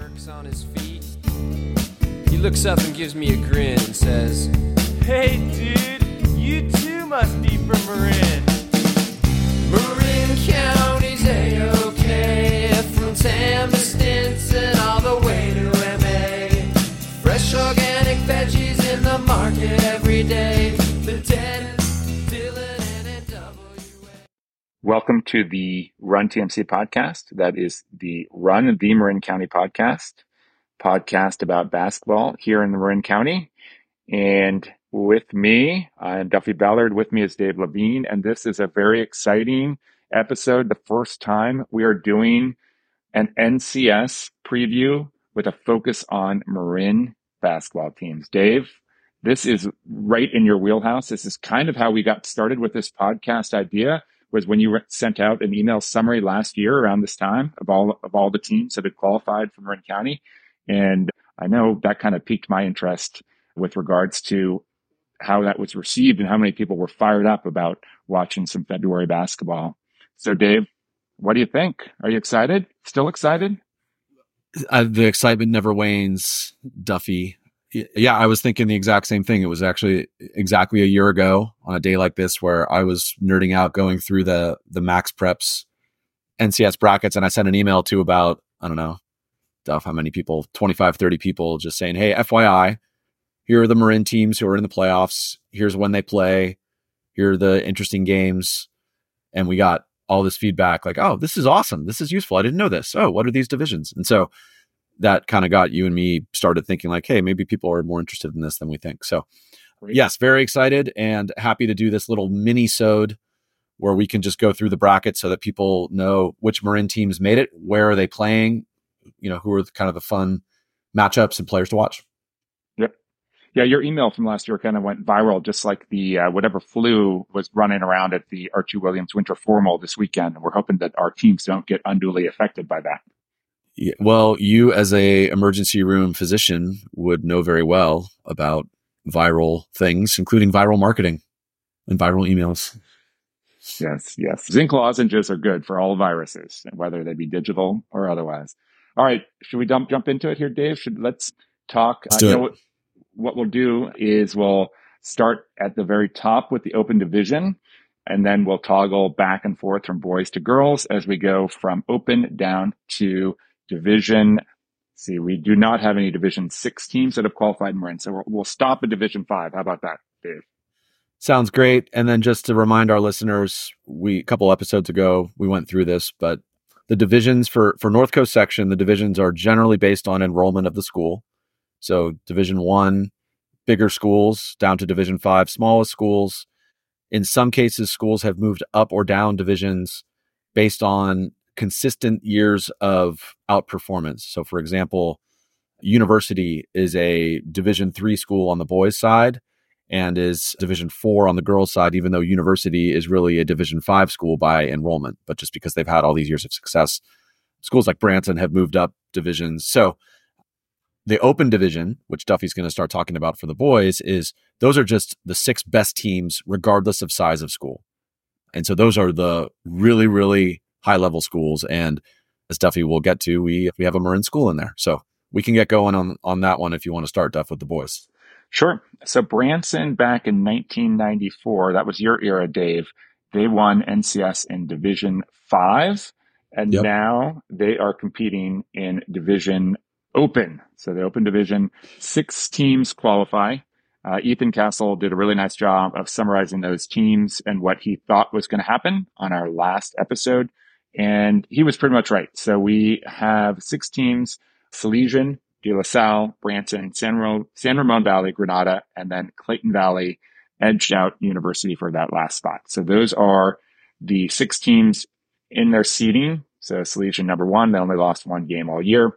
Burke's on his feet. He looks up and gives me a grin and says, Hey, dude, you too must be from Marin. Marin County's A-OK From Tam to Stinson all the way to MA Fresh organic veggies in the market every day The Dennis, Welcome to the Run TMC podcast. That is the Run the Marin County podcast, podcast about basketball here in the Marin County. And with me, I'm Duffy Ballard. With me is Dave Levine. And this is a very exciting episode. The first time we are doing an NCS preview with a focus on Marin basketball teams. Dave, this is right in your wheelhouse. This is kind of how we got started with this podcast idea was when you sent out an email summary last year around this time of all of all the teams that had qualified from Marin County. And I know that kind of piqued my interest with regards to how that was received and how many people were fired up about watching some February basketball. So Dave, what do you think? Are you excited? Still excited? uh, the excitement never wanes, Duffy. Yeah, I was thinking the exact same thing. It was actually exactly a year ago on a day like this where I was nerding out going through the the Max Preps NCS brackets and I sent an email to about, I don't know, Duff, how many people, 25, 30 people just saying, Hey, FYI, here are the Marin teams who are in the playoffs. Here's when they play. Here are the interesting games. And we got all this feedback like, oh, this is awesome. This is useful. I didn't know this. Oh, what are these divisions? And so that kind of got you and me started thinking like, hey, maybe people are more interested in this than we think. So Great. yes, very excited and happy to do this little mini sode where we can just go through the bracket so that people know which Marin teams made it, where are they playing, you know, who are the, kind of the fun matchups and players to watch. Yep. Yeah, your email from last year kind of went viral, just like the uh, whatever flu was running around at the Archie Williams Winter Formal this weekend. And we're hoping that our teams don't get unduly affected by that. Well, you as a emergency room physician would know very well about viral things, including viral marketing and viral emails. Yes, yes. Zinc lozenges are good for all viruses, whether they be digital or otherwise. All right, should we jump jump into it here, Dave? Should let's talk. Let's uh, do you know what, what we'll do is we'll start at the very top with the open division, and then we'll toggle back and forth from boys to girls as we go from open down to division. See, we do not have any division six teams that have qualified in Marin, so we'll, we'll stop at division five. How about that, Dave? Sounds great. And then just to remind our listeners, we a couple episodes ago we went through this, but the divisions for for North Coast section, the divisions are generally based on enrollment of the school. So Division One, bigger schools down to Division Five, smallest schools. In some cases, schools have moved up or down divisions based on consistent years of outperformance. So, for example, University is a Division Three school on the boys' side and is Division Four on the girls' side, even though University is really a Division Five school by enrollment. But just because they've had all these years of success, schools like Branson have moved up divisions. So the open division, which Duffy's going to start talking about for the boys, is those are just the six best teams, regardless of size of school. And so those are the really, really high level schools. And as Duffy will get to, we we have a Marin school in there. So we can get going on on that one if you want to start, Duff, with the boys. Sure. So Branson back in 1994, that was your era, Dave. They won NCS in Division Five, and Yep. now they are competing in Division Open. So the Open Division, six teams qualify. Uh, Ethan Castle did a really nice job of summarizing those teams and what he thought was going to happen on our last episode. And he was pretty much right. So we have six teams, Salesian, De La Salle, Branson, San, Ro- San Ramon Valley, Granada, and then Clayton Valley edged out University for that last spot. So those are the six teams in their seeding. So Salesian number one, they only lost one game all year.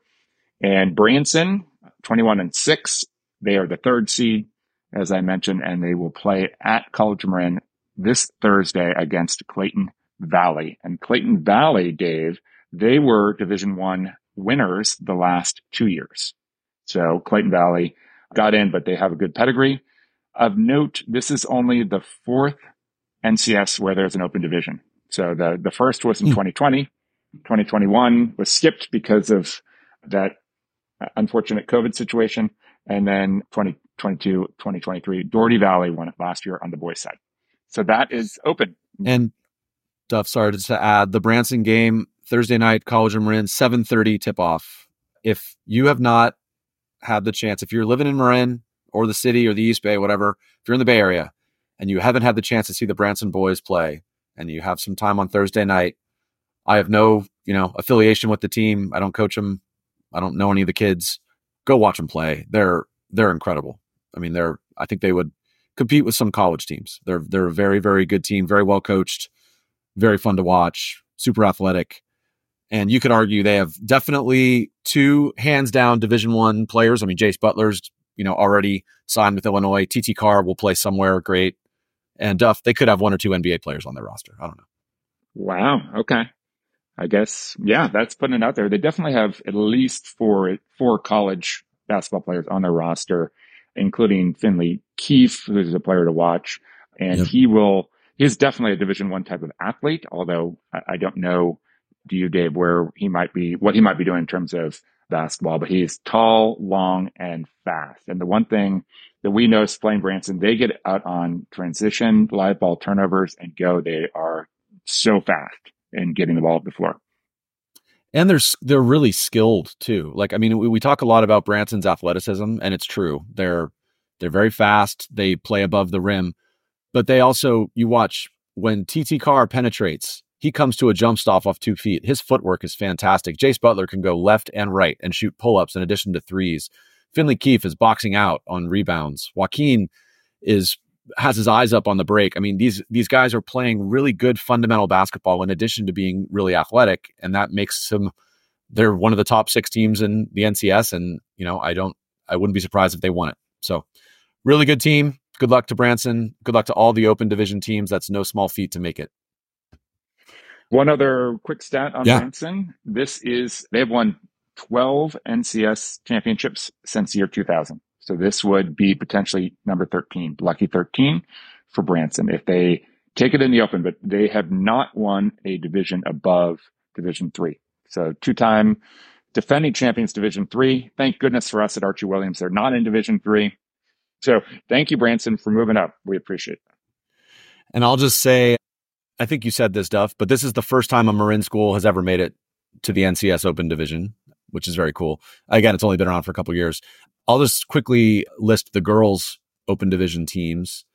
And Branson, 21 and six, they are the third seed, as I mentioned, and they will play at College Marin this Thursday against Clayton Valley. And Clayton Valley, Dave, they were Division One winners the last two years. So Clayton Valley got in, but they have a good pedigree. Of note, this is only the fourth NCS where there's an open division. So the, the first was in Hmm. 2020. 2021 was skipped because of that unfortunate COVID situation. And then 2022, 2023, Dougherty Valley won it last year on the boys side. So that is open. And Duff, sorry to add the Branson game Thursday night, College of Marin, 7:30 tip off. If you have not had the chance, if you're living in Marin or the city or the East Bay, whatever, if you're in the Bay Area and you haven't had the chance to see the Branson boys play and you have some time on Thursday night, I have no, you know, affiliation with the team. I don't coach them. I don't know any of the kids. Go watch them play. They're they're incredible. I mean, they're I think they would compete with some college teams. They're they're a very very good team, very well coached, very fun to watch, super athletic and you could argue they have definitely two hands down Division One players. I mean, Jace Butler's you know already signed with Illinois. TT Carr will play somewhere great, and Duff they could have one or two NBA players on their roster. I don't know. Wow. Okay. I guess yeah, that's putting it out there. They definitely have at least four four college basketball players on their roster, including Finley Keefe, who's a player to watch, and yep. he will. He's definitely a Division One type of athlete, although I, I don't know do you, Dave, where he might be, what he might be doing in terms of basketball, but he's tall, long, and fast. And the one thing that we know is playing Branson, they get out on transition, live ball turnovers and go. They are so fast in getting the ball up the floor. And they're they're really skilled too. Like I mean, we, we talk a lot about Branson's athleticism, and it's true. They're they're very fast. They play above the rim, but they also you watch when TT Carr penetrates he comes to a jump stop off two feet. His footwork is fantastic. Jace Butler can go left and right and shoot pull ups in addition to threes. Finley Keefe is boxing out on rebounds. Joaquin is has his eyes up on the break. I mean, these these guys are playing really good fundamental basketball in addition to being really athletic, and that makes them they're one of the top six teams in the NCS. And you know, I don't I wouldn't be surprised if they won it. So, really good team. Good luck to Branson. Good luck to all the open division teams. That's no small feat to make it. One other quick stat on yeah. Branson. This is, they have won 12 NCS championships since year 2000. So this would be potentially number 13, lucky 13 for Branson if they take it in the open, but they have not won a division above division three. So two time defending champions division three. Thank goodness for us at Archie Williams. They're not in division three. So thank you, Branson, for moving up. We appreciate it. And I'll just say I think you said this, Duff, but this is the first time a Marin school has ever made it to the NCS Open Division, which is very cool. Again, it's only been around for a couple years. I'll just quickly list the girls' Open Division teams.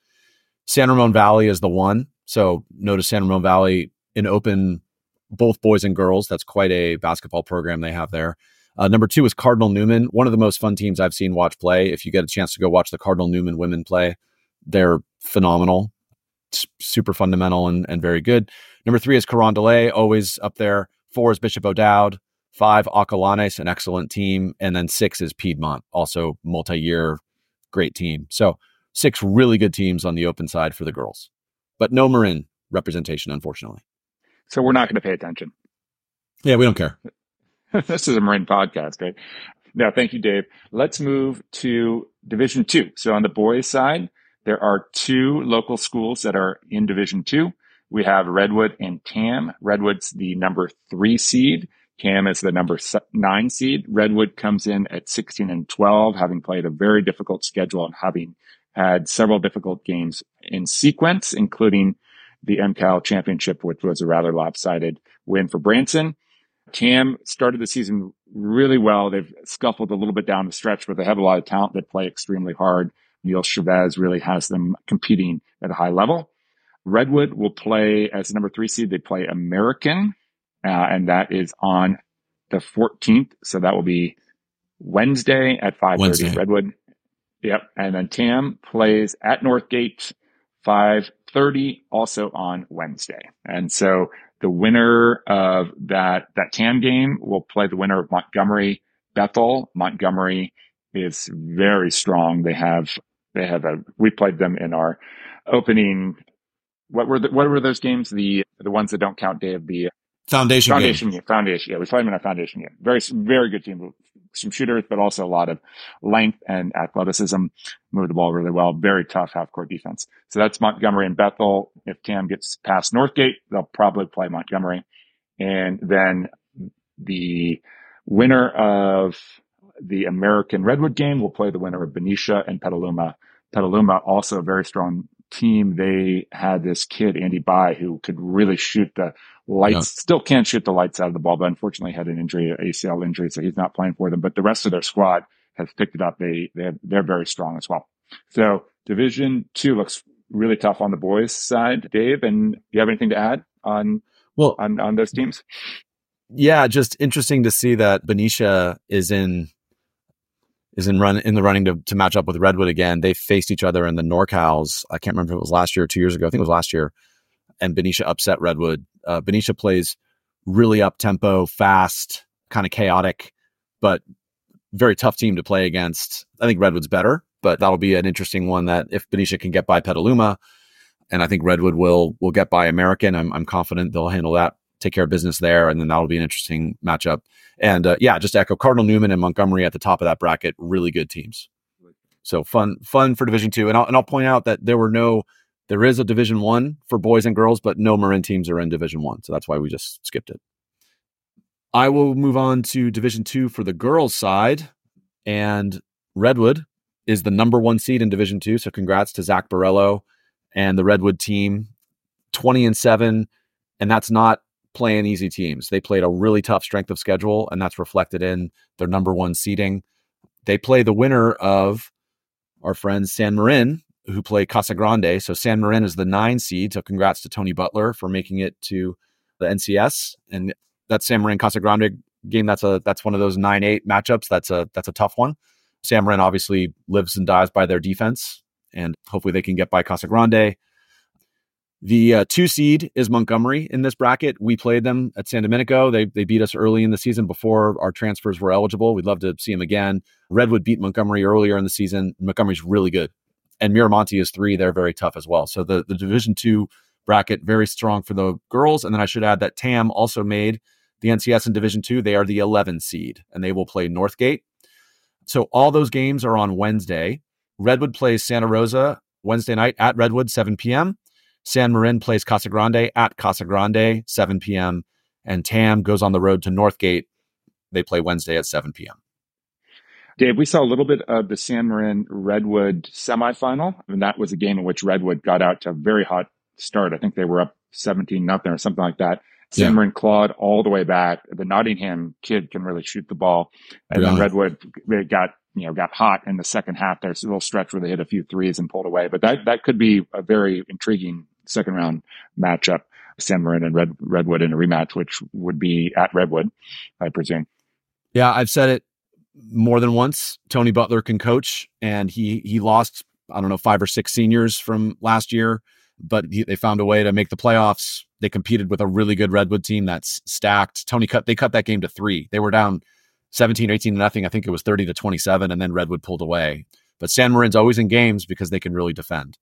San Ramon Valley is the one. So notice San Ramon Valley in Open, both boys and girls. That's quite a basketball program they have there. Uh, number two is Cardinal Newman, one of the most fun teams I've seen watch play. If you get a chance to go watch the Cardinal Newman women play, they're phenomenal super fundamental and, and very good. Number three is Carondelet, always up there. Four is Bishop O'Dowd. Five, Acalanes, an excellent team. And then six is Piedmont, also multi year great team. So six really good teams on the open side for the girls, but no Marin representation, unfortunately. So we're not going to pay attention. Yeah, we don't care. this is a Marin podcast, right? Now, thank you, Dave. Let's move to Division Two. So on the boys' side, there are two local schools that are in Division Two. We have Redwood and Tam. Redwood's the number three seed. Tam is the number nine seed. Redwood comes in at 16 and 12, having played a very difficult schedule and having had several difficult games in sequence, including the MCAL championship, which was a rather lopsided win for Branson. Tam started the season really well. They've scuffled a little bit down the stretch, but they have a lot of talent that play extremely hard. Neil Chavez really has them competing at a high level. Redwood will play as the number three seed. They play American, uh, and that is on the 14th. So that will be Wednesday at 5:30. Redwood. Yep. And then Tam plays at Northgate 5:30, also on Wednesday. And so the winner of that that Tam game will play the winner of Montgomery Bethel. Montgomery is very strong. They have they have a, we played them in our opening. What were the, what were those games? The, the ones that don't count day of the foundation, foundation game. Foundation. Yeah. We played them in our foundation game. Very, very good team. Some shooters, but also a lot of length and athleticism. Move the ball really well. Very tough half court defense. So that's Montgomery and Bethel. If Tam gets past Northgate, they'll probably play Montgomery. And then the winner of the American Redwood game will play the winner of Benicia and Petaluma. Petaluma also a very strong team. They had this kid, Andy Bai, who could really shoot the lights, Yeah. still can't shoot the lights out of the ball, but unfortunately had an injury, an ACL injury, so he's not playing for them. But the rest of their squad has picked it up. They, they're, they're very strong as well. So division two looks really tough on the boys side. Dave, and do you have anything to add on, Well, on, on those teams? yeah, just interesting to see that Benicia is in is in run in the running to, to match up with Redwood again. They faced each other in the NorCals. I can't remember if it was last year or two years ago. I think it was last year. And Benicia upset Redwood. Uh, Benicia plays really up tempo, fast, kind of chaotic, but very tough team to play against. I think Redwood's better, but that'll be an interesting one that if Benicia can get by Petaluma, and I think Redwood will will get by American. I'm I'm confident they'll handle that, take care of business there, and then that'll be an interesting matchup. And uh, yeah, just echo Cardinal Newman and Montgomery at the top of that bracket, really good teams. So fun, fun for Division Two. And I'll and I'll point out that there were no, there is a Division One for boys and girls, but no Marin teams are in Division One, so that's why we just skipped it. I will move on to Division Two for the girls side, and Redwood is the number one seed in Division Two. So congrats to Zach Borello and the Redwood team, twenty and seven, and that's not playing easy teams. They played a really tough strength of schedule, and that's reflected in their number one seeding. They play the winner of our friends San Marin, who play Casa Grande. So San Marin is the nine seed. So congrats to Tony Butler for making it to the NCS. And that San Marin Casa Grande game, that's a that's one of those nine eight matchups. That's a that's a tough one. San Marin obviously lives and dies by their defense, and hopefully they can get by Casa Grande. The uh, two seed is Montgomery in this bracket. We played them at San Domenico. They they beat us early in the season before our transfers were eligible. We'd love to see them again. Redwood beat Montgomery earlier in the season. Montgomery's really good, and Miramonte is three. They're very tough as well. So the the Division two bracket very strong for the girls. And then I should add that Tam also made the NCS in Division two. They are the 11 seed, and they will play Northgate. So all those games are on Wednesday. Redwood plays Santa Rosa Wednesday night at Redwood, 7 p.m. San Marin plays Casa Grande at Casa Grande, 7 p.m. And Tam goes on the road to Northgate. They play Wednesday at 7 p.m. Dave, we saw a little bit of the San Marin Redwood semifinal, and that was a game in which Redwood got out to a very hot start. I think they were up 17 nothing or something like that. San Yeah. Marin clawed all the way back. The Nottingham kid can really shoot the ball. And then Redwood they got, you know, got hot in the second half. There's a little stretch where they hit a few threes and pulled away, but that, that could be a very intriguing second round matchup. San Marin and Red, Redwood in a rematch, which would be at Redwood, I presume. Yeah, I've said it more than once. Tony Butler can coach, and he he lost I don't know five or six seniors from last year, but he, they found a way to make the playoffs. They competed with a really good Redwood team that's stacked. Tony cut they cut that game to three. They were down 17 or 18 to nothing. I think it was 30 to 27, and then Redwood pulled away. But San Marin's always in games because they can really defend.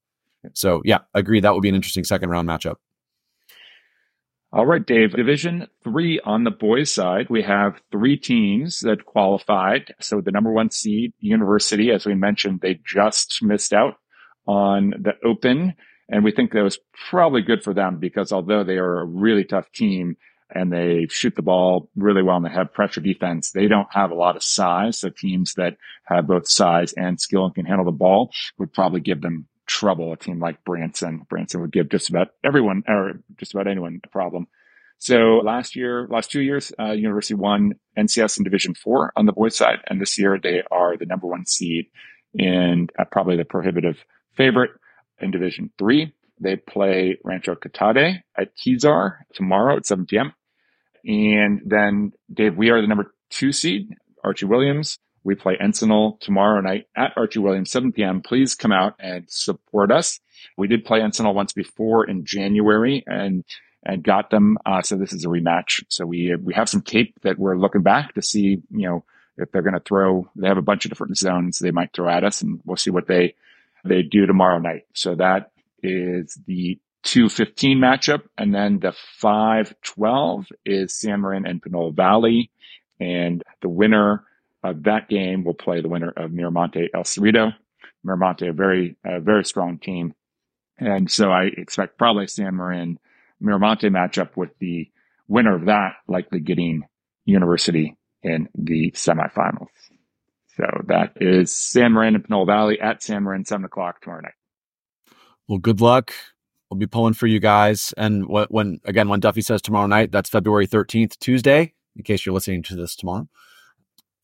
So yeah, agree that would be an interesting second round matchup. All right, Dave. Division three on the boys side, we have three teams that qualified. So the number one seed, University, as we mentioned, they just missed out on the Open. And we think that was probably good for them because although they are a really tough team and they shoot the ball really well and they have pressure defense, they don't have a lot of size. So teams that have both size and skill and can handle the ball would probably give them trouble. A team like Branson, Branson would give just about everyone or just about anyone a problem. So last year, last two years, uh, University won NCS in Division Four on the boys side, and this year they are the number one seed and uh, probably the prohibitive favorite in Division Three. They play Rancho Cotate at Kezar tomorrow at 7 p.m. And then, Dave, we are the number two seed, Archie Williams. We play Encinal tomorrow night at Archie Williams, 7 p.m. Please come out and support us. We did play Encinal once before in January and and got them. Uh, so this is a rematch. So we we have some tape that we're looking back to see, you know, if they're going to throw. They have a bunch of different zones they might throw at us, and we'll see what they they do tomorrow night. So that is the 215 matchup. And then the 512 is San Marin and Pinole Valley. And the winner of that game will play the winner of Miramonte El Cerrito. Miramonte, a very, a very strong team. And so I expect probably San Marin Miramonte matchup with the winner of that likely getting University in the semifinals. So that is San Marin and Pinole Valley at San Marin, seven o'clock tomorrow night. Well, good luck. We'll be pulling for you guys. And when again, when Duffy says tomorrow night, that's February thirteenth, Tuesday. In case you're listening to this tomorrow.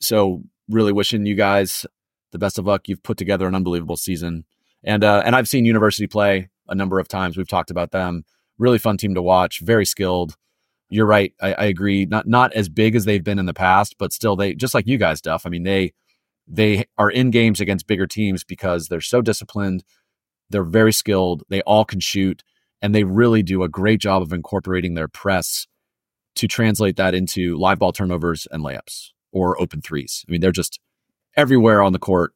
So really wishing you guys the best of luck. You've put together an unbelievable season, and uh, and I've seen University play a number of times. We've talked about them. Really fun team to watch. Very skilled. You're right. I, I agree. Not not as big as they've been in the past, but still they just like you guys, Duff. I mean they they are in games against bigger teams because they're so disciplined. They're very skilled. They all can shoot, and they really do a great job of incorporating their press to translate that into live ball turnovers and layups or open threes. I mean, they're just everywhere on the court.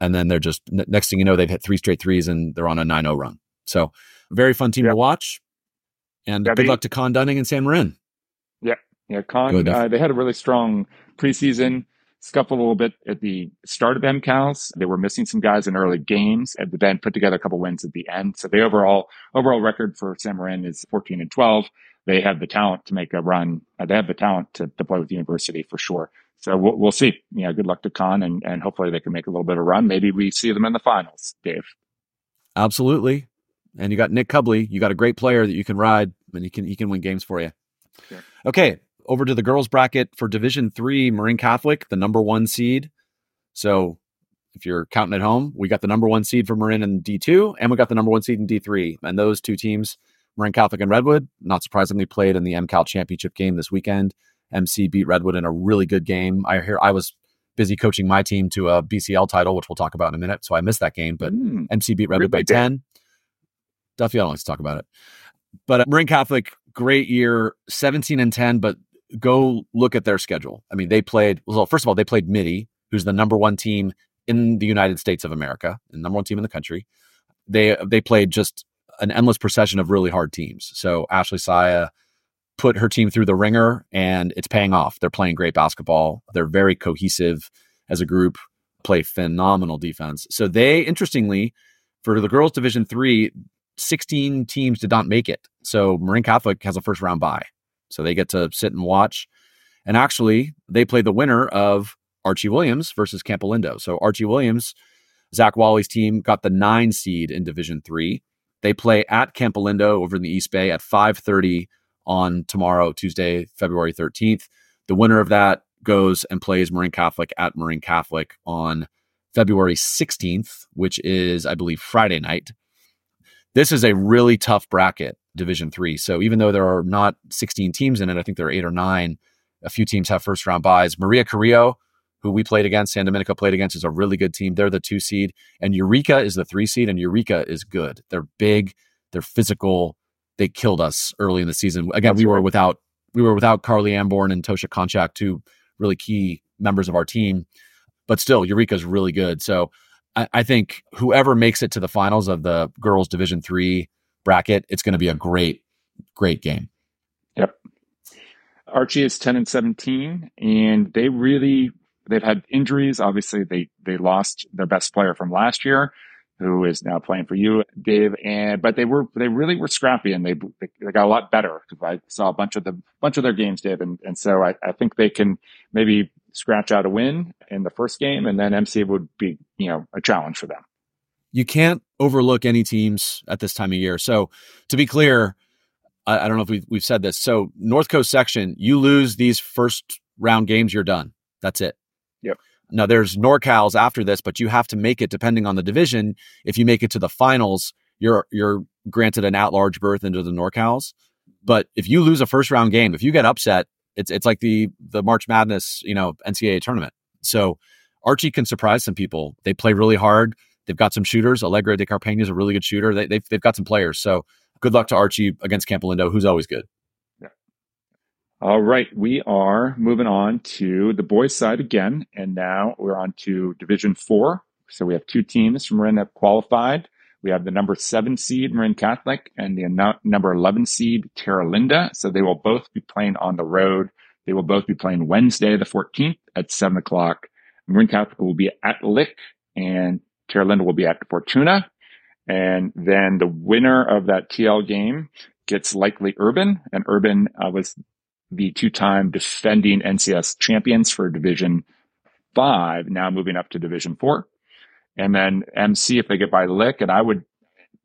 And then they're just, next thing you know, they've hit three straight threes and they're on a 9 0 run. So, very fun team to watch. And Yeah, good they- luck to Con Dunning and San Marin. Yeah, Yeah. Con, uh, they had a really strong preseason. Scuffled a little bit at the start of MCALs. They were missing some guys in early games, and then put together a couple wins at the end. So the overall overall record for San Marin is 14 and 12. They have the talent to make a run. Uh, they have the talent to, to play with the university for sure. So we'll, we'll see. Yeah, good luck to Con, and, and hopefully they can make a little bit of run. Maybe we see them in the finals, Dave. Absolutely. And you got Nick Cubley. You got a great player that you can ride, and he can he can win games for you. Sure. Okay, over to the girls bracket for Division Three, Marin Catholic, the number one seed. So if you're counting at home, we got the number one seed for Marin in D two, and we got the number one seed in D three. And those two teams, Marin Catholic and Redwood, not surprisingly, played in the MCAL championship game this weekend. MC beat Redwood in a really good game. I hear I was busy coaching my team to a BCL title, which we'll talk about in a minute, so I missed that game. But Hmm. MC beat Redwood by Really good. 10. Duffy, I don't like to talk about it. But uh, Marin Catholic, great year, 17 and 10, but go look at their schedule. I mean, they played, well, first of all, they played Mitty, who's the number one team in the United States of America, the number one team in the country. They they played just an endless procession of really hard teams. So Ashley Saya put her team through the ringer and it's paying off. They're playing great basketball. They're very cohesive as a group, play phenomenal defense. So they interestingly for the girls division 3 16 teams did not make it. So Marin Catholic has a first round bye. So they get to sit and watch. And actually, they play the winner of Archie Williams versus Campolindo. So Archie Williams, Zach Wally's team got the nine seed in Division Three. They play at Campolindo over in the East Bay at 5:30 on tomorrow, Tuesday, February 13th. The winner of that goes and plays Marin Catholic at Marin Catholic on February 16th, which is, I believe, Friday night. This is a really tough bracket, Division Three. So even though there are not 16 teams in it, I think there are eight or nine. A few teams have first round byes. Maria Carrillo, who we played against, San Domenico played against, is a really good team. They're the two seed, and Eureka is the three seed, and Eureka is good. They're big, they're physical. They killed us early in the season. Again, That's we were right. without we were without Carly Amborn and Tosha Konchak, two really key members of our team. But still, Eureka's really good. So I, I think whoever makes it to the finals of the girls Division Three bracket, it's going to be a great, great game. Yep. Archie is 10 and 17 and they really they've had injuries obviously they they lost their best player from last year who is now playing for you Dave and but they were they really were scrappy and they they, got a lot better because I saw a bunch of the bunch of their games Dave and, and so I, I think they can maybe scratch out a win in the first game and then MC would be you know a challenge for them you can't overlook any teams at this time of year. So to be clear, I, I don't know if we've, we've said this. So North Coast section, you lose these first round games, you're done. That's it. Yep. Now there's NorCal's after this, but you have to make it depending on the division. If you make it to the finals, you're you're granted an at-large berth into the NorCal's. But if you lose a first round game, if you get upset, it's it's like the the March Madness, you know, NCAA tournament. So Archie can surprise some people. They play really hard. They've got some shooters. Allegra de Carpena is a really good shooter. They, they've, they've got some players. So good luck to Archie against Campolindo, who's always good. All right, we are moving on to the boys' side again, and now we're on to Division Four. So we have two teams from Marin that qualified. We have the number seven seed Marin Catholic and the number eleven seed Terra Linda. So they will both be playing on the road. They will both be playing Wednesday, the fourteenth, at seven o'clock. Marin Catholic will be at Lick, and Terra Linda will be at Fortuna. And then the winner of that TL game gets likely Urban, and Urban uh, was the two-time defending NCS champions for Division five, now moving up to Division four. And then MC, if they get by Lick, and I would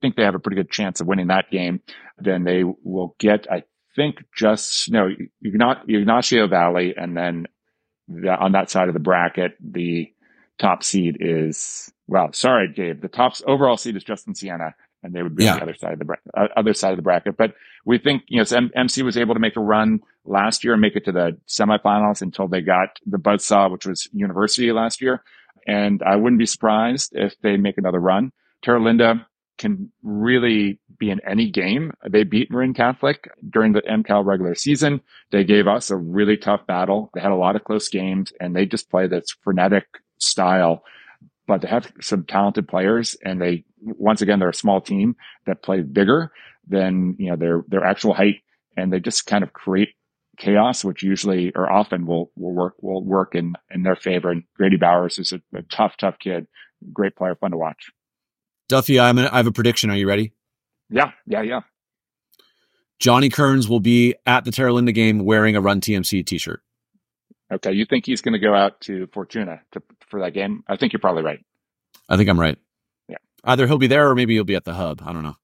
think they have a pretty good chance of winning that game, then they will get, I think, just, no, Ygnacio Valley. And then the, on that side of the bracket, the top seed is, well, sorry, Gabe, the top overall seed is Justin Siena and they would be yeah. on the other side of the uh, other side of the bracket. But we think you know so M- MC was able to make a run last year and make it to the semifinals until they got the buzzsaw, which was University last year. And I wouldn't be surprised if they make another run. Terra can really be in any game. They beat Marin Catholic during the MCAL regular season. They gave us a really tough battle. They had a lot of close games and they just play this frenetic style but they have some talented players and they, once again, they're a small team that play bigger than, you know, their, their actual height and they just kind of create chaos, which usually or often will, will work, will work in, in their favor. And Grady Bowers is a, a tough, tough kid, great player, fun to watch. Duffy, I'm an, I have a prediction. Are you ready? Yeah, yeah, yeah. Johnny Kearns will be at the Terra Linda game wearing a Run TMC t-shirt. Okay, you think he's going to go out to Fortuna to, for that game? I think you're probably right. I think I'm right. Yeah. Either he'll be there or maybe he'll be at the hub. I don't know.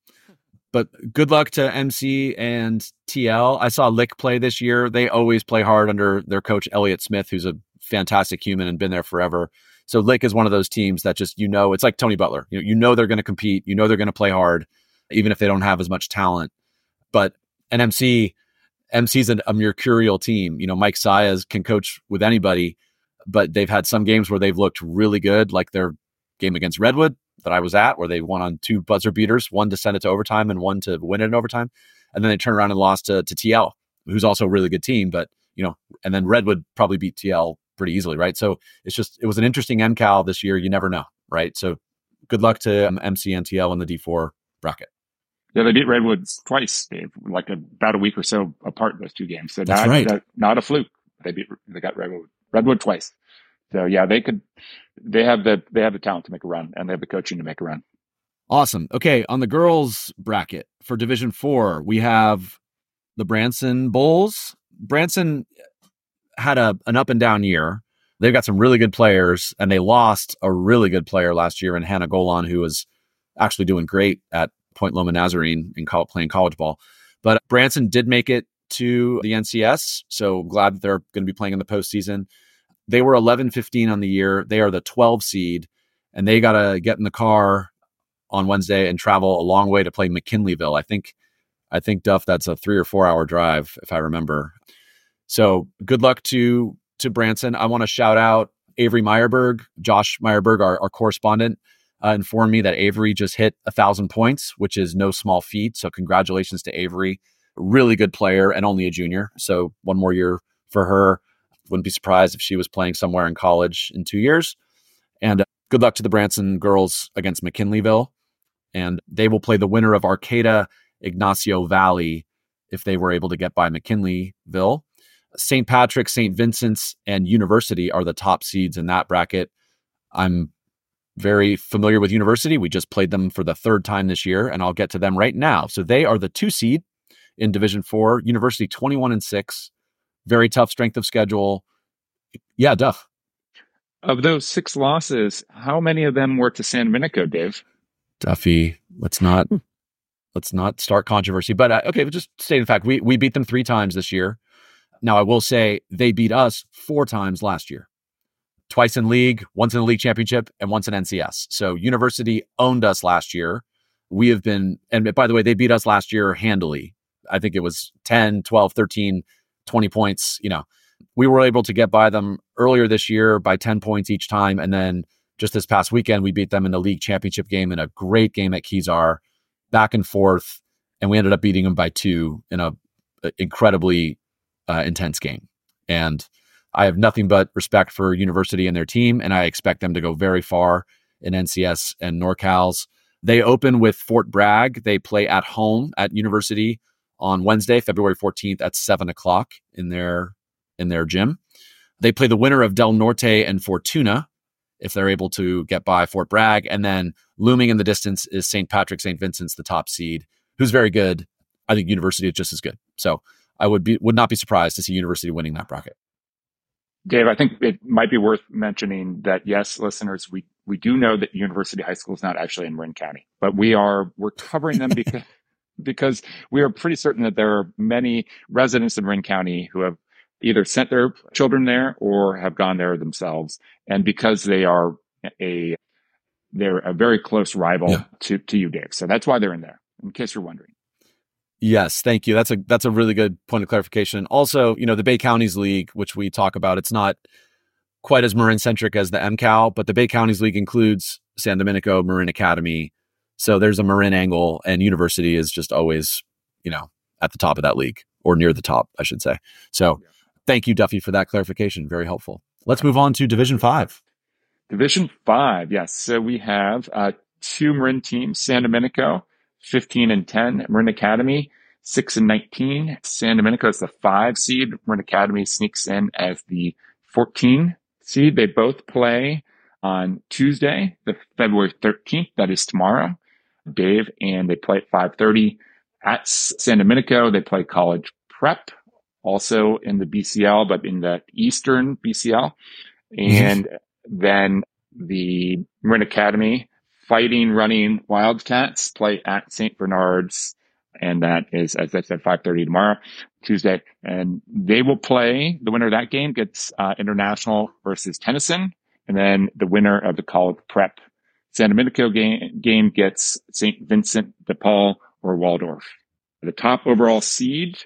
But good luck to MC and TL. I saw Lick play this year. They always play hard under their coach Elliot Smith, who's a fantastic human and been there forever. So Lick is one of those teams that just you know it's like Tony Butler. You know, you know they're going to compete. You know they're going to play hard, even if they don't have as much talent. But an MC MC's a, a mercurial team. You know, Mike Saez can coach with anybody, but they've had some games where they've looked really good, like their game against Redwood that I was at, where they won on two buzzer beaters, one to send it to overtime and one to win it in overtime. And then they turned around and lost to, to TL, who's also a really good team, but you know, and then Redwood probably beat TL pretty easily, right? So it's just it was an interesting MCAL this year. You never know, right? So good luck to um, MC and TL in the D4 bracket. Yeah, they beat Redwoods twice, Dave, like about a week or so apart those two games. So That's not, right. Not, not a fluke. They beat they got Redwood Redwood twice. So yeah, they could they have the they have the talent to make a run and they have the coaching to make a run. Awesome. Okay, on the girls bracket for Division 4, we have the Branson Bulls. Branson had a an up and down year. They've got some really good players and they lost a really good player last year in Hannah Golan who was actually doing great at Point Loma Nazarene in college, playing college ball. But Branson did make it to the NCS, so glad that they're going to be playing in the postseason. They were 11 15 on the year. They are the 12 seed, and they got to get in the car on Wednesday and travel a long way to play McKinleyville. I think, I think Duff, that's a three or four hour drive if I remember. So good luck to to Branson. I want to shout out Avery Meyerberg, Josh Meyerberg, our, our correspondent uh, informed me that Avery just hit a thousand points, which is no small feat. So congratulations to Avery, really good player and only a junior. So one more year for her. Wouldn't be surprised if she was playing somewhere in college in two years. And uh, good luck to the Branson girls against McKinleyville. And they will play the winner of Arcata Ygnacio Valley if they were able to get by McKinleyville. St. Patrick, St. Vincent's, and University are the top seeds in that bracket. I'm very familiar with University. We just played them for the third time this year, and I'll get to them right now. So they are the two seed in Division Four. University twenty one and six. Very tough strength of schedule. Yeah, Duff. Of those six losses, how many of them were to San Domenico, Dave? Duffy, let's not hmm. let's not start controversy. But uh, okay, just state the fact we we beat them three times this year. Now I will say they beat us four times last year twice in league, once in the league championship, and once in NCS. So University owned us last year. We have been, and by the way, they beat us last year handily. I think it was 10, 12, 13, 20 points. You know, we were able to get by them earlier this year by 10 points each time. And then just this past weekend, we beat them in the league championship game in a great game at Kezar, back and forth. And we ended up beating them by two in a, incredibly uh, intense game. And I have nothing but respect for University and their team, and I expect them to go very far in NCS and NorCal's. They open with Fort Bragg. They play at home at University on Wednesday, February 14th at seven o'clock in their in their gym. They play the winner of Del Norte and Fortuna if they're able to get by Fort Bragg. And then looming in the distance is St. Patrick, St. Vincent's, the top seed, who's very good. I think University is just as good. So I would be would not be surprised to see University winning that bracket. Dave, I think it might be worth mentioning that yes, listeners, we, we do know that University High School is not actually in Marin County, but we are, we're covering them because, because we are pretty certain that there are many residents in Marin County who have either sent their children there or have gone there themselves. And because they are a, they're a very close rival Yeah. to, to you, Dave. So that's why they're in there, in case you're wondering. Yes, thank you. That's a that's a really good point of clarification. Also, you know, the Bay Counties League, which we talk about, it's not quite as Marin centric as the MCAL, but the Bay Counties League includes San Domenico Marin Academy. So there's a Marin angle, and university is just always, you know, at the top of that league or near the top, I should say. So thank you, Duffy, for that clarification. Very helpful. Let's move on to Division Five. Division Five, yes. So we have uh, two Marin teams, San Domenico 15 and 10. Marin Academy, 6 and 19. San Domenico is the 5 seed. Marin Academy sneaks in as the 14 seed. They both play on Tuesday, the February 13th. That is tomorrow, Dave. And they play at 530 at San Domenico. They play college prep also in the BCL, but in the Eastern BCL. Mm-hmm. And then the Marin Academy fighting running Wildcats play at St. Bernard's. And that is, as I said, 5.30 tomorrow, Tuesday. And they will play, the winner of that game gets uh, International versus Tennyson. And then the winner of the college prep San Domenico game, game gets St. Vincent de Paul or Waldorf. The top overall seed,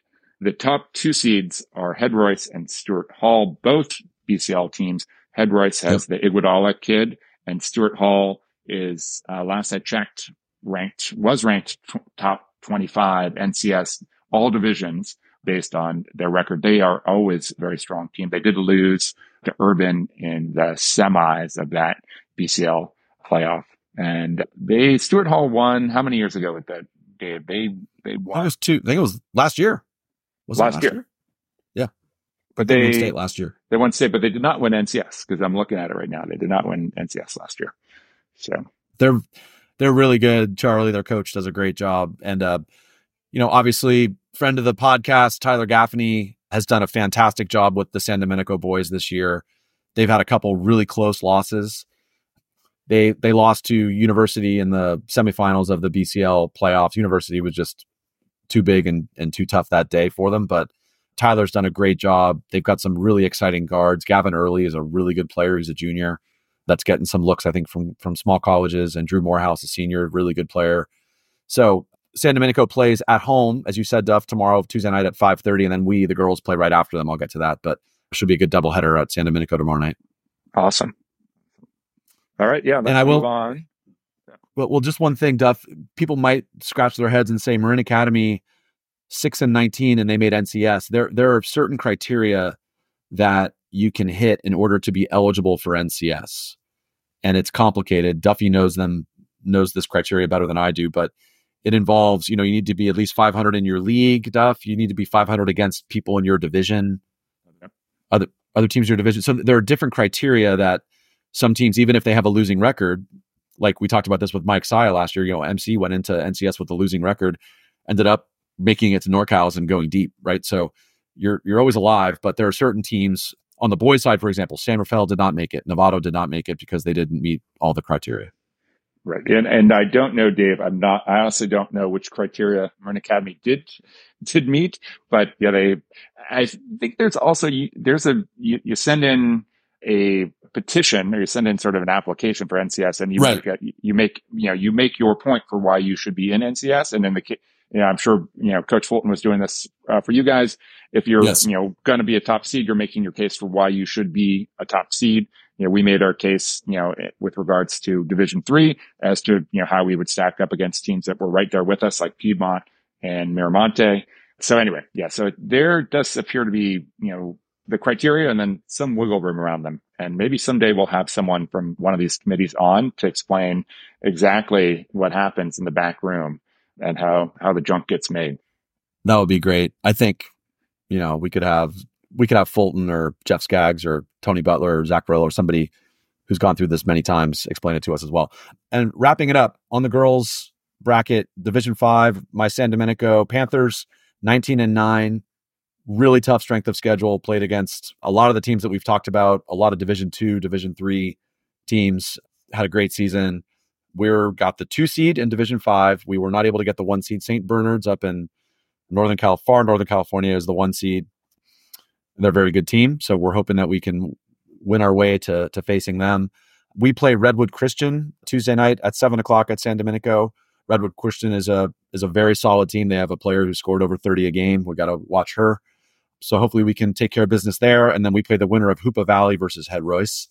the top two seeds are Head Royce and Stuart Hall, both BCL teams. Head Royce has the Iguodala kid and Stuart Hall is, uh, last I checked, ranked, was ranked t- top 25 NCS, all divisions based on their record. They are always a very strong team. They did lose to Urban in the semis of that BCL playoff. And they, Stuart Hall won how many years ago with that, Dave? They, they I think it was two. I think it was last year. Was it Last year. Yeah. But They won they, state last year. they won state, but they did not win NCS because I'm looking at it right now. They did not win NCS last year. So they're they're really good. Charlie, their coach, does a great job, and uh, you know, obviously, friend of the podcast, Tyler Gaffney has done a fantastic job with the San Domenico boys this year. They've had a couple really close losses. They they lost to University in the semifinals of the BCL playoffs. University was just too big and and too tough that day for them, but Tyler's done a great job. They've got some really exciting guards. Gavin Early is a really good player. He's a junior that's getting some looks, I think, from from small colleges. And Drew Morehouse, a senior, really good player. So San Domenico plays at home, as you said, Duff, tomorrow, Tuesday night at five thirty, and then we, the girls, play right after them. I'll get to that, but should be a good doubleheader at San Domenico tomorrow night. awesome. All right. Yeah. Let's I will- move on. Well, well, just one thing, Duff. People might scratch their heads and say Marin Academy six and nineteen, and they made NCS. There, there are certain criteria that you can hit in order to be eligible for NCS, and it's complicated. Duffy knows them, knows this criteria better than I do, but it involves, you know, you need to be at least 500 in your league, Duff. You need to be 500 against people in your division, other other teams in your division. So there are different criteria that some teams, even if they have a losing record, like we talked about this with Mike Saya last year, you know, MC went into NCS with a losing record, ended up making it to NorCal's and going deep, right? So you're you're always alive, but there are certain teams on the boys' side, for example, San Rafael did not make it, Novato did not make it because they didn't meet all the criteria. Right. And, and I don't know, Dave, I'm not, I honestly don't know which criteria Marin Academy did, did meet, but yeah, they, I think there's also, you- there's a, you, you send in a petition or you send in sort of an application for NCS and you Right. make, a, you make, you know, you make your point for why you should be in NCS. And then the, you know, I'm sure, you know, Coach Fulton was doing this uh, for you guys. If you're, Yes. you know, going to be a top seed, you're making your case for why you should be a top seed. You know, we made our case, you know, with regards to Division Three as to you know how we would stack up against teams that were right there with us, like Piedmont and Miramonte. So anyway, yeah. So there does appear to be you know the criteria and then some wiggle room around them. And maybe someday we'll have someone from one of these committees on to explain exactly what happens in the back room and how how the junk gets made. That would be great. I think, you know, we could have we could have Fulton or Jeff Skaggs or Tony Butler or Zach Burrow or somebody who's gone through this many times explain it to us as well. And wrapping it up on the girls bracket, Division Five, my San Domenico Panthers, nineteen and nine, really tough strength of schedule. Played against a lot of the teams that we've talked about, a lot of Division two, Division three teams. Had a great season. We're got the two seed in Division five. We were not able to get the one seed. St. Bernard's up in Northern California, far Northern California is the one seed. They're a very good team, so we're hoping that we can win our way to to facing them. We play Redwood Christian Tuesday night at seven o'clock at San Domenico. Redwood Christian is a is a very solid team. They have a player who scored over thirty a game. We got to watch her. So hopefully we can take care of business there, and then we play the winner of Hoopa Valley versus Head Royce.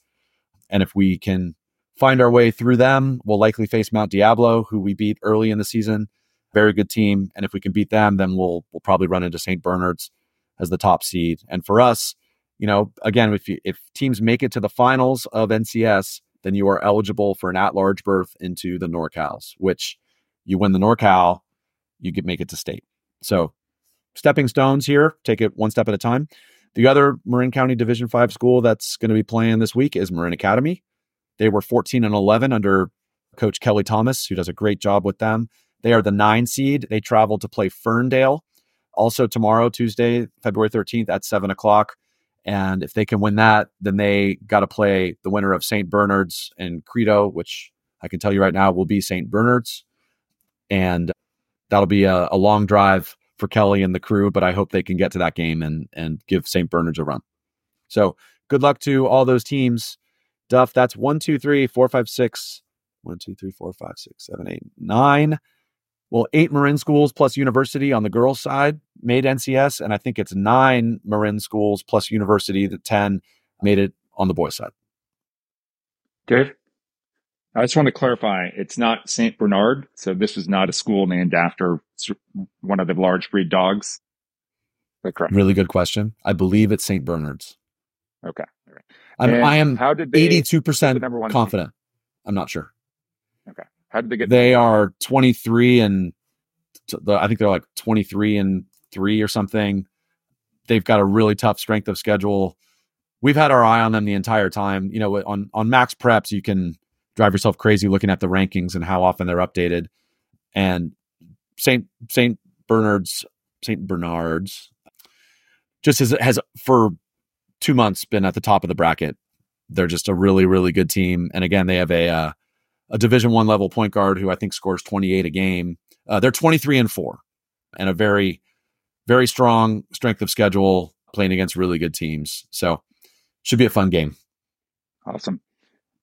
And if we can find our way through them, we'll likely face Mount Diablo, who we beat early in the season. Very good team, and if we can beat them, then we'll we'll probably run into St. Bernard's as the top seed. And for us, you know, again, if you, if teams make it to the finals of NCS, then you are eligible for an at-large berth into the NorCals, which you win the NorCal, you get make it to state. So stepping stones here, take it one step at a time. The other Marin County Division 5 school that's going to be playing this week is Marin Academy. They were 14 and 11 under coach Kelly Thomas, who does a great job with them. They are the 9 seed. They travel to play Ferndale also tomorrow, Tuesday, February 13th at 7 o'clock. And if they can win that, then they got to play the winner of St. Bernard's and Credo, which I can tell you right now will be St. Bernard's. And that'll be a, a long drive for Kelly and the crew, but I hope they can get to that game and and give St. Bernard's a run. So good luck to all those teams. Duff, that's one, two, three, four, five, six, one, two, three, four, five, six, seven, eight, nine. Well, eight Marin schools plus university on the girls' side made NCS, and I think it's nine Marin schools plus university. The ten made it on the boys' side. Dave? I just want to clarify, it's not St. Bernard. So this was not a school named after one of the large breed dogs. correct? Really good question. I believe it's St. Bernard's. Okay. I'm, I am how did they, 82% confident. Team? I'm not sure. Okay. How did they get? They are 23 and I think they're like 23 and three or something. They've got a really tough strength of schedule. We've had our eye on them the entire time. You know, on on Max Preps, you can drive yourself crazy looking at the rankings and how often they're updated. And Saint Saint Bernard's Saint Bernard's just has has for two months been at the top of the bracket. They're just a really really good team, and again they have a uh, a Division One level point guard who I think scores twenty eight a game. Uh, they're twenty three and four, and a very very strong strength of schedule playing against really good teams. So should be a fun game. Awesome.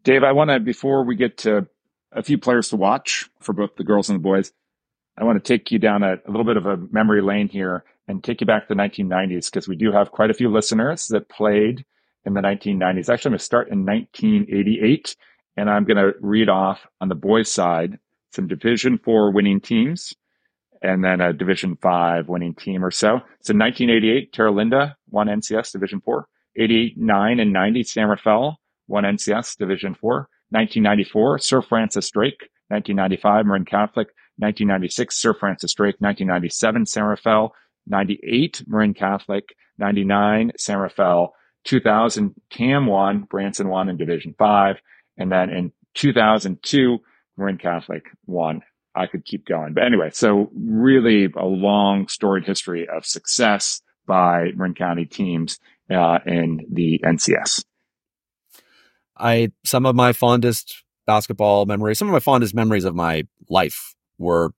Dave, I want to, before we get to a few players to watch for both the girls and the boys, I want to take you down a, a little bit of a memory lane here and take you back to the 1990s because we do have quite a few listeners that played in the 1990s. Actually, I'm going to start in 1988 and I'm going to read off on the boys' side some Division Four winning teams and then a Division Five winning team or so. So 1988, Terra Linda won NCS Division Four. 89 and 90, San Rafael won NCS Division Four. 1994, Sir Francis Drake. 1995, Marin Catholic. 1996, Sir Francis Drake. 1997, San Rafael. 98, Marin Catholic. 99, San Rafael. 2000, Tam won, Branson won in Division Five, and then in 2002, Marin Catholic won. I could keep going, but anyway, so really a long storied history of success by Marin County teams uh, in the NCS. I some of my fondest basketball memories, some of my fondest memories of my life were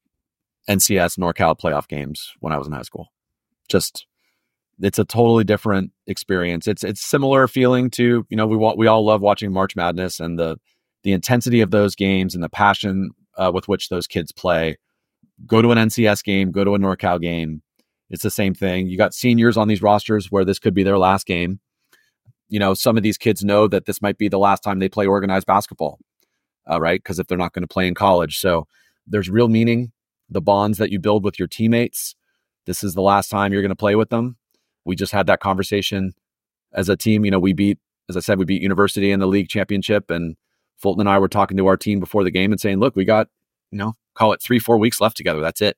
NCS NorCal playoff games when I was in high school. Just it's a totally different experience. It's it's similar feeling to you know we want we all love watching March Madness and the the intensity of those games and the passion uh, with which those kids play. Go to an NCS game, go to a NorCal game. It's the same thing. You got seniors on these rosters where this could be their last game you know, some of these kids know that this might be the last time they play organized basketball, uh, right? Because if they're not going to play in college, so there's real meaning. The bonds that you build with your teammates. This is the last time you're going to play with them. We just had that conversation as a team. You know, we beat, as I said, we beat University in the league championship, and Fulton and I were talking to our team before the game and saying, "Look, we got, you know, call it three, four weeks left together. That's it."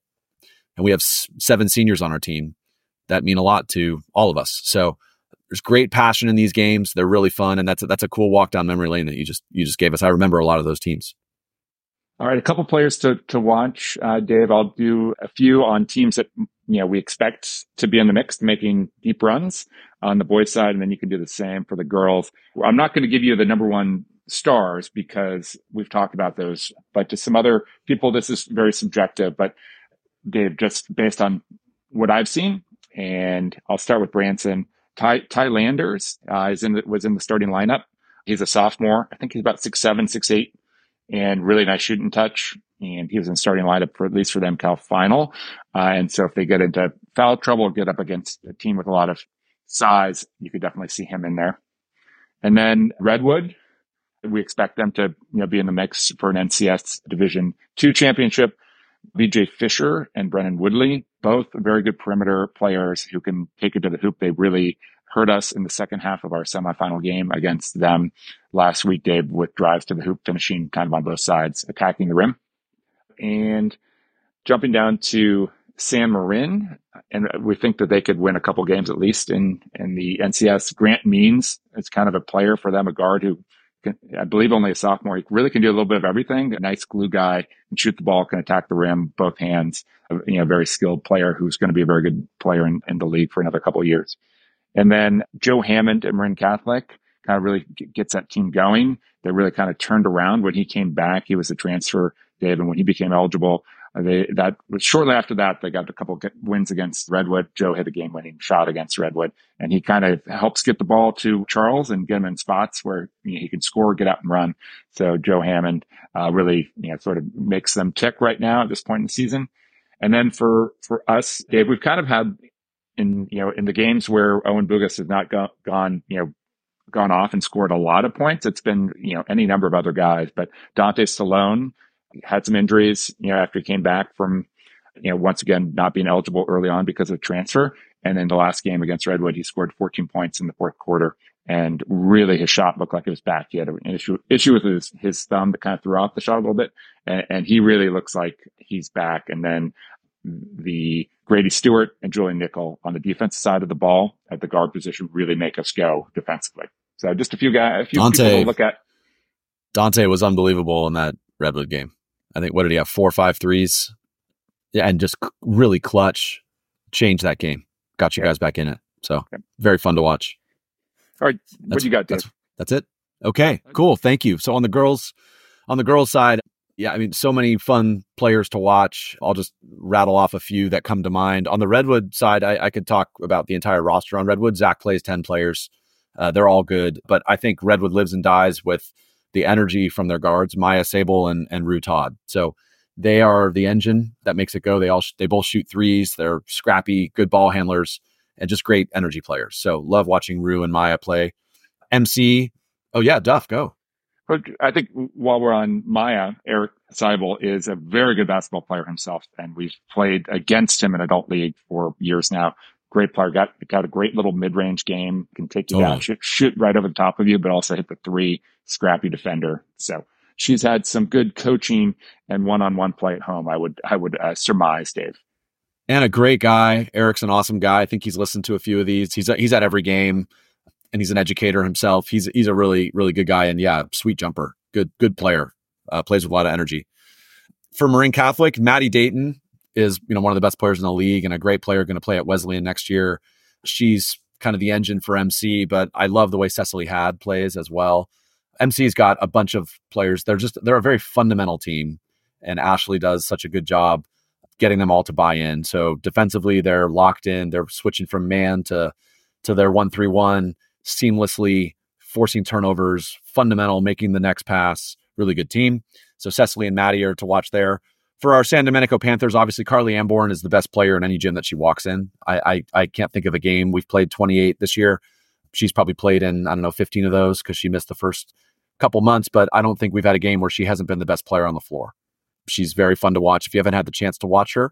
And we have s- seven seniors on our team that mean a lot to all of us. So there's great passion in these games. They're really fun, and that's a, that's a cool walk down memory lane that you just you just gave us. I remember a lot of those teams. All right, a couple players to to watch, uh, Dave. I'll do a few on teams that you know, we expect to be in the mix, making deep runs on the boys side. And then you can do the same for the girls. I'm not going to give you the number one stars because we've talked about those, but to some other people, this is very subjective, but Dave, just based on what I've seen, and I'll start with Branson. Ty, Ty Landers uh, is in the, was in the starting lineup. He's a sophomore. I think he's about six seven, six eight, and really nice shooting touch. And he was in starting lineup for at least for them Cal final. Uh, and so if they get into foul trouble, get up against a team with a lot of size, you could definitely see him in there. And then Redwood, we expect them to you know be in the mix for an NCS Division two championship. BJ Fisher and Brennan Woodley, both very good perimeter players who can take it to the hoop. They really hurt us in the second half of our semifinal game against them last week, Dave, with drives to the hoop, finishing kind of on both sides, attacking the rim. And jumping down to San Marin, and we think that they could win a couple games at least in, in the NCS. Grant Means is kind of a player for them, a guard who can, I believe only a sophomore. He really can do a little bit of everything. A nice glue guy, can shoot the ball, can attack the rim, both hands. You know, very skilled player who's going to be a very good player in, in the league for another couple years. And then Joe Hammond at Marin Catholic kind of really gets that team going. They really kind of turned around when he came back. He was a transfer, Dave, and when he became eligible, they that was shortly after that they got a couple wins against Redwood. Joe hit a game-winning shot against Redwood, and he kind of helps get the ball to Charles and get him in spots where you know, he can score, get out and run. So Joe Hammond uh, really you know sort of makes them tick right now at this point in the season. And then for for us, Dave, we've kind of had in you know in the games where Owen Bugas has not go, gone you know gone off and scored a lot of points. It's been you know any number of other guys, but Dante Stallone had some injuries, you know, after he came back from, you know, once again, not being eligible early on because of transfer. And then the last game against Redwood, he scored 14 points in the fourth quarter and really his shot looked like it was back. He had an issue, issue with his, his thumb that kind of threw off the shot a little bit. And, and he really looks like he's back. And then the Grady Stewart and Julian Nickel on the defensive side of the ball at the guard position really make us go defensively. So just a few guys, a few Dante, people to look at. Dante was unbelievable in that Redwood game. I think what did he have? Four or five threes. Yeah, and just really clutch, change that game. Got you guys back in it. So okay. very fun to watch. All right, that's, what you got? Dave? That's, that's it. Okay, cool. Thank you. So on the girls, on the girls side, yeah, I mean, so many fun players to watch. I'll just rattle off a few that come to mind. On the Redwood side, I, I could talk about the entire roster on Redwood. Zach plays 10 players. Uh, they're all good, but I think Redwood lives and dies with the energy from their guards, Maya Seibel and and Rue Todd. So they are the engine that makes it go. They all they both shoot threes. They're scrappy, good ball handlers, and just great energy players. So love watching Rue and Maya play. MC, oh yeah, Duff, go. But I think while we're on Maya, Eric Seibel is a very good basketball player himself, and we've played against him in adult league for years now great player. Got got a great little mid range game. Can take you down, shoot, shoot right over the top of you, but also hit the three. Scrappy defender. So she's had some good coaching and one on one play at home. I would I would uh, surmise, Dave. And a great guy. Eric's an awesome guy. I think he's listened to a few of these. He's he's at every game, and he's an educator himself. He's he's a really really good guy. And yeah, sweet jumper. Good good player. Uh, plays with a lot of energy. For Marin Catholic, Maddie Dayton is you know one of the best players in the league and a great player going to play at Wesleyan next year. She's kind of the engine for MC, but I love the way Cecily Had plays as well. MC's got a bunch of players. They're just they're a very fundamental team, and Ashley does such a good job getting them all to buy in. So defensively, they're locked in. They're switching from man to to their one three one seamlessly, forcing turnovers, fundamental, making the next pass. Really good team. So Cecily and Maddie are to watch there for our San Domenico Panthers, obviously Carly Amborn is the best player in any gym that she walks in. I, I, I can't think of a game we've played 28 this year. She's probably played in I don't know 15 of those because she missed the first couple months. But I don't think we've had a game where she hasn't been the best player on the floor. She's very fun to watch. If you haven't had the chance to watch her,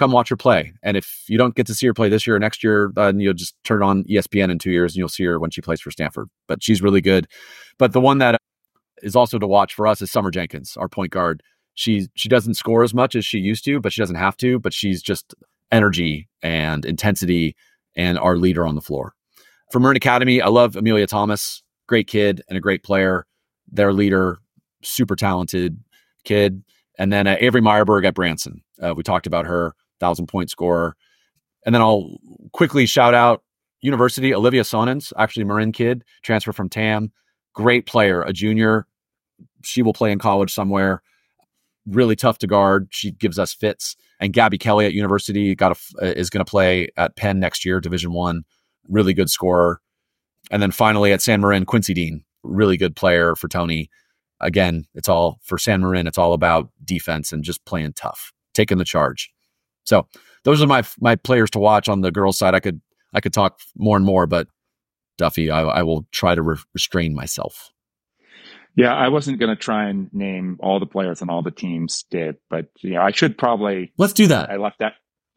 come watch her play. And if you don't get to see her play this year or next year, then you'll just turn on ESPN in two years and you'll see her when she plays for Stanford. But she's really good. But the one that is also to watch for us is Summer Jenkins, our point guard she she doesn't score as much as she used to, but she doesn't have to. But she's just energy and intensity and our leader on the floor. From Marin Academy, I love Amelia Thomas, great kid and a great player. Their leader, super talented kid. And then uh, Avery Meyerberg at Branson. Uh, we talked about her, thousand point scorer. And then I'll quickly shout out University Olivia Sonens, actually Marin kid, transfer from TAM, great player, a junior. She will play in college somewhere. Really tough to guard. She gives us fits. And Gabby Kelly at University got a, uh, is going to play at Penn next year, Division One. Really good scorer. And then finally at San Marin, Quincy Dean, really good player for Tony. Again, it's all for San Marin. It's all about defense and just playing tough, taking the charge. So those are my my players to watch on the girls' side. I could I could talk more and more, but Duffy, I, I will try to re- restrain myself. Yeah, I wasn't going to try and name all the players and all the teams, did, but yeah, I should probably. Let's do that. I left that.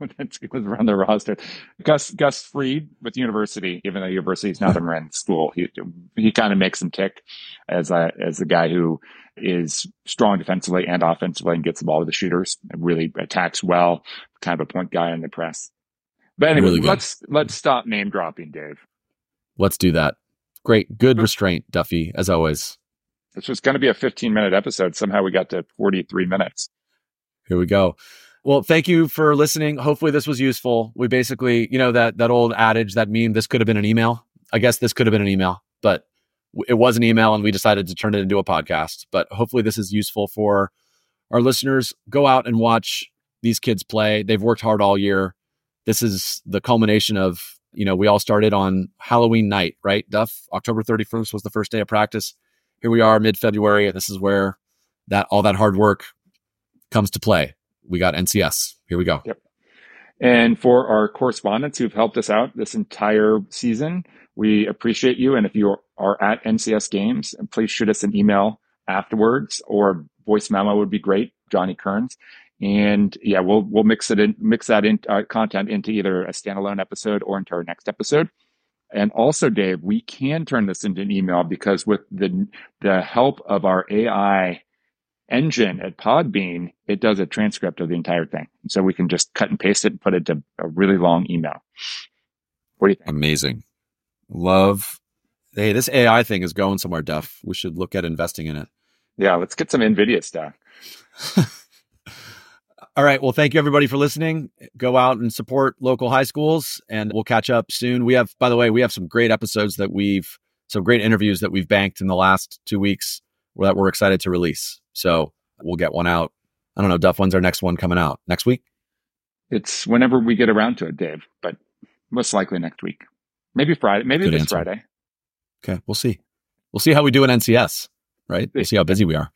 it was around the roster. Gus Gus Freed with University, even though University is not a Marin school, he he kind of makes them tick as a as a guy who is strong defensively and offensively and gets the ball to the shooters. Really attacks well, kind of a point guy in the press. But anyway, really let's let's stop name dropping, Dave. Let's do that. Great, good restraint, Duffy, as always. This was going to be a 15 minute episode. Somehow we got to 43 minutes. Here we go. Well, thank you for listening. Hopefully this was useful. We basically, you know, that that old adage, that meme, this could have been an email. I guess this could have been an email, but it was an email and we decided to turn it into a podcast. But hopefully this is useful for our listeners. Go out and watch these kids play. They've worked hard all year. This is the culmination of, you know, we all started on Halloween night, right? Duff, October 31st was the first day of practice. Here we are mid February. This is where that all that hard work comes to play. We got NCS. Here we go. Yep. And for our correspondents who've helped us out this entire season, we appreciate you. And if you are at NCS games, please shoot us an email afterwards or voice memo would be great. Johnny Kearns. And yeah, we'll, we'll mix it in, mix that in uh, content into either a standalone episode or into our next episode. And also, Dave, we can turn this into an email because with the, the help of our AI engine at Podbean, it does a transcript of the entire thing. So we can just cut and paste it and put it to a really long email. What do you think? Amazing. Love. Hey, this AI thing is going somewhere, Duff. We should look at investing in it. Yeah, let's get some NVIDIA stuff. All right. Well, thank you everybody for listening. Go out and support local high schools and we'll catch up soon. We have, by the way, we have some great episodes that we've, some great interviews that we've banked in the last two weeks that we're excited to release. So we'll get one out. I don't know, Duff, when's our next one coming out? Next week? It's whenever we get around to it, Dave, but most likely next week. Maybe Friday. Maybe Good this answer. Friday. Okay, we'll see. We'll see how we do in NCS, right? We'll see how busy we are.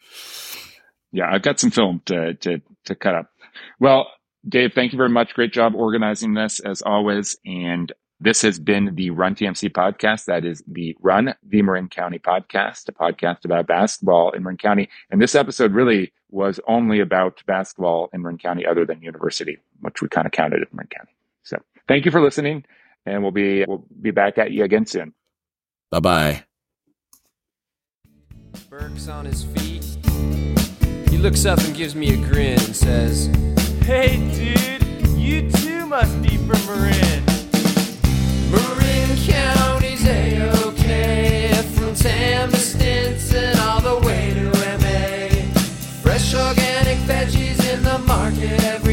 Yeah, I've got some film to to to cut up. Well, Dave, thank you very much. Great job organizing this as always. And this has been the Run TMC podcast. That is the Run the Marin County podcast, a podcast about basketball in Marin County. And this episode really was only about basketball in Marin County other than university, which we kind of counted in Marin County. So thank you for listening and we'll be, we'll be back at you again soon. Bye bye. Burke's on his feet. He looks up and gives me a grin and says, Hey, dude, you too must be from Marin. did.